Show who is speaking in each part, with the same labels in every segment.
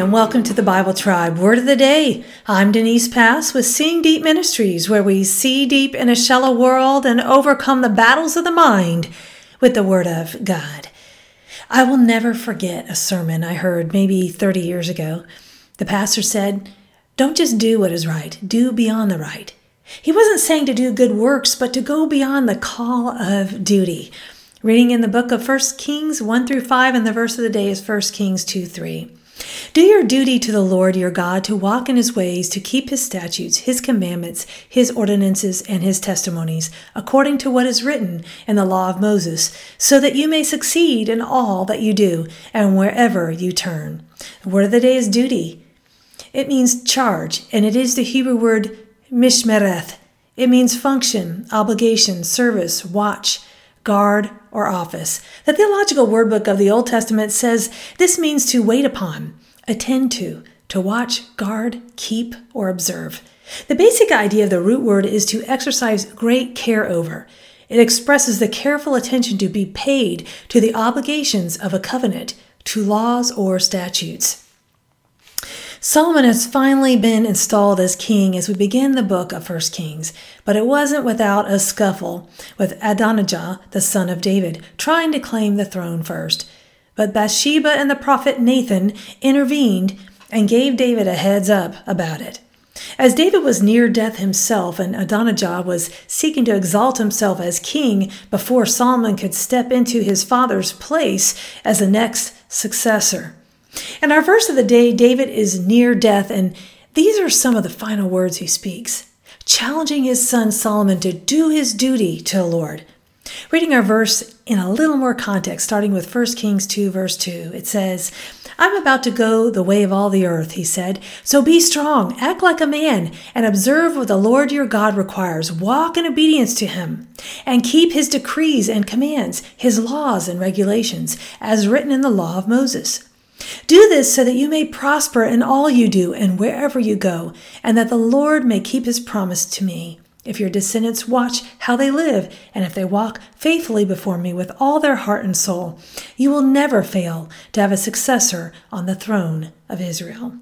Speaker 1: And welcome to the Bible Tribe Word of the Day. I'm Denise Pass with Seeing Deep Ministries, where we see deep in a shallow world and overcome the battles of the mind with the Word of God. I will never forget a sermon I heard maybe 30 years ago. The pastor said, Don't just do what is right, do beyond the right. He wasn't saying to do good works, but to go beyond the call of duty. Reading in the book of 1 Kings 1 through 5, and the verse of the day is 1 Kings 2 3. Do your duty to the Lord your God to walk in his ways, to keep his statutes, his commandments, his ordinances, and his testimonies, according to what is written in the law of Moses, so that you may succeed in all that you do and wherever you turn. The word of the day is duty. It means charge, and it is the Hebrew word mishmereth. It means function, obligation, service, watch guard, or office. The Theological word book of the Old Testament says this means to wait upon, attend to, to watch, guard, keep, or observe. The basic idea of the root word is to exercise great care over. It expresses the careful attention to be paid to the obligations of a covenant, to laws or statutes. Solomon has finally been installed as king as we begin the book of 1 Kings, but it wasn't without a scuffle with Adonijah, the son of David, trying to claim the throne first. But Bathsheba and the prophet Nathan intervened and gave David a heads up about it. As David was near death himself and Adonijah was seeking to exalt himself as king before Solomon could step into his father's place as the next successor. In our verse of the day, David is near death, and these are some of the final words he speaks, challenging his son Solomon to do his duty to the Lord. Reading our verse in a little more context, starting with 1 Kings 2, verse 2, it says, I'm about to go the way of all the earth, he said. So be strong, act like a man, and observe what the Lord your God requires. Walk in obedience to him, and keep his decrees and commands, his laws and regulations, as written in the law of Moses. Do this so that you may prosper in all you do and wherever you go, and that the Lord may keep his promise to me. If your descendants watch how they live, and if they walk faithfully before me with all their heart and soul, you will never fail to have a successor on the throne of Israel.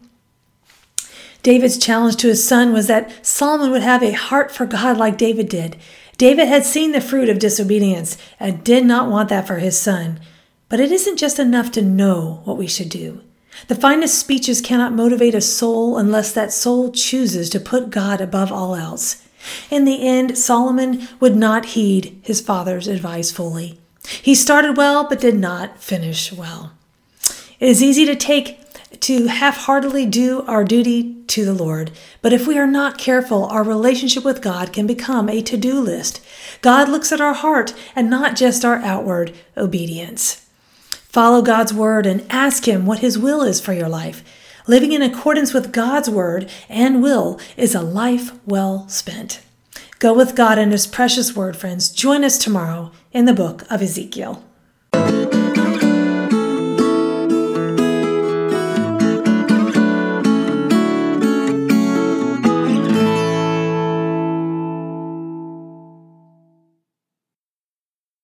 Speaker 1: David's challenge to his son was that Solomon would have a heart for God like David did. David had seen the fruit of disobedience and did not want that for his son. But it isn't just enough to know what we should do. The finest speeches cannot motivate a soul unless that soul chooses to put God above all else. In the end, Solomon would not heed his father's advice fully. He started well, but did not finish well. It is easy to take to half heartedly do our duty to the Lord, but if we are not careful, our relationship with God can become a to do list. God looks at our heart and not just our outward obedience. Follow God's word and ask Him what His will is for your life. Living in accordance with God's word and will is a life well spent. Go with God and His precious word, friends. Join us tomorrow in the book of Ezekiel.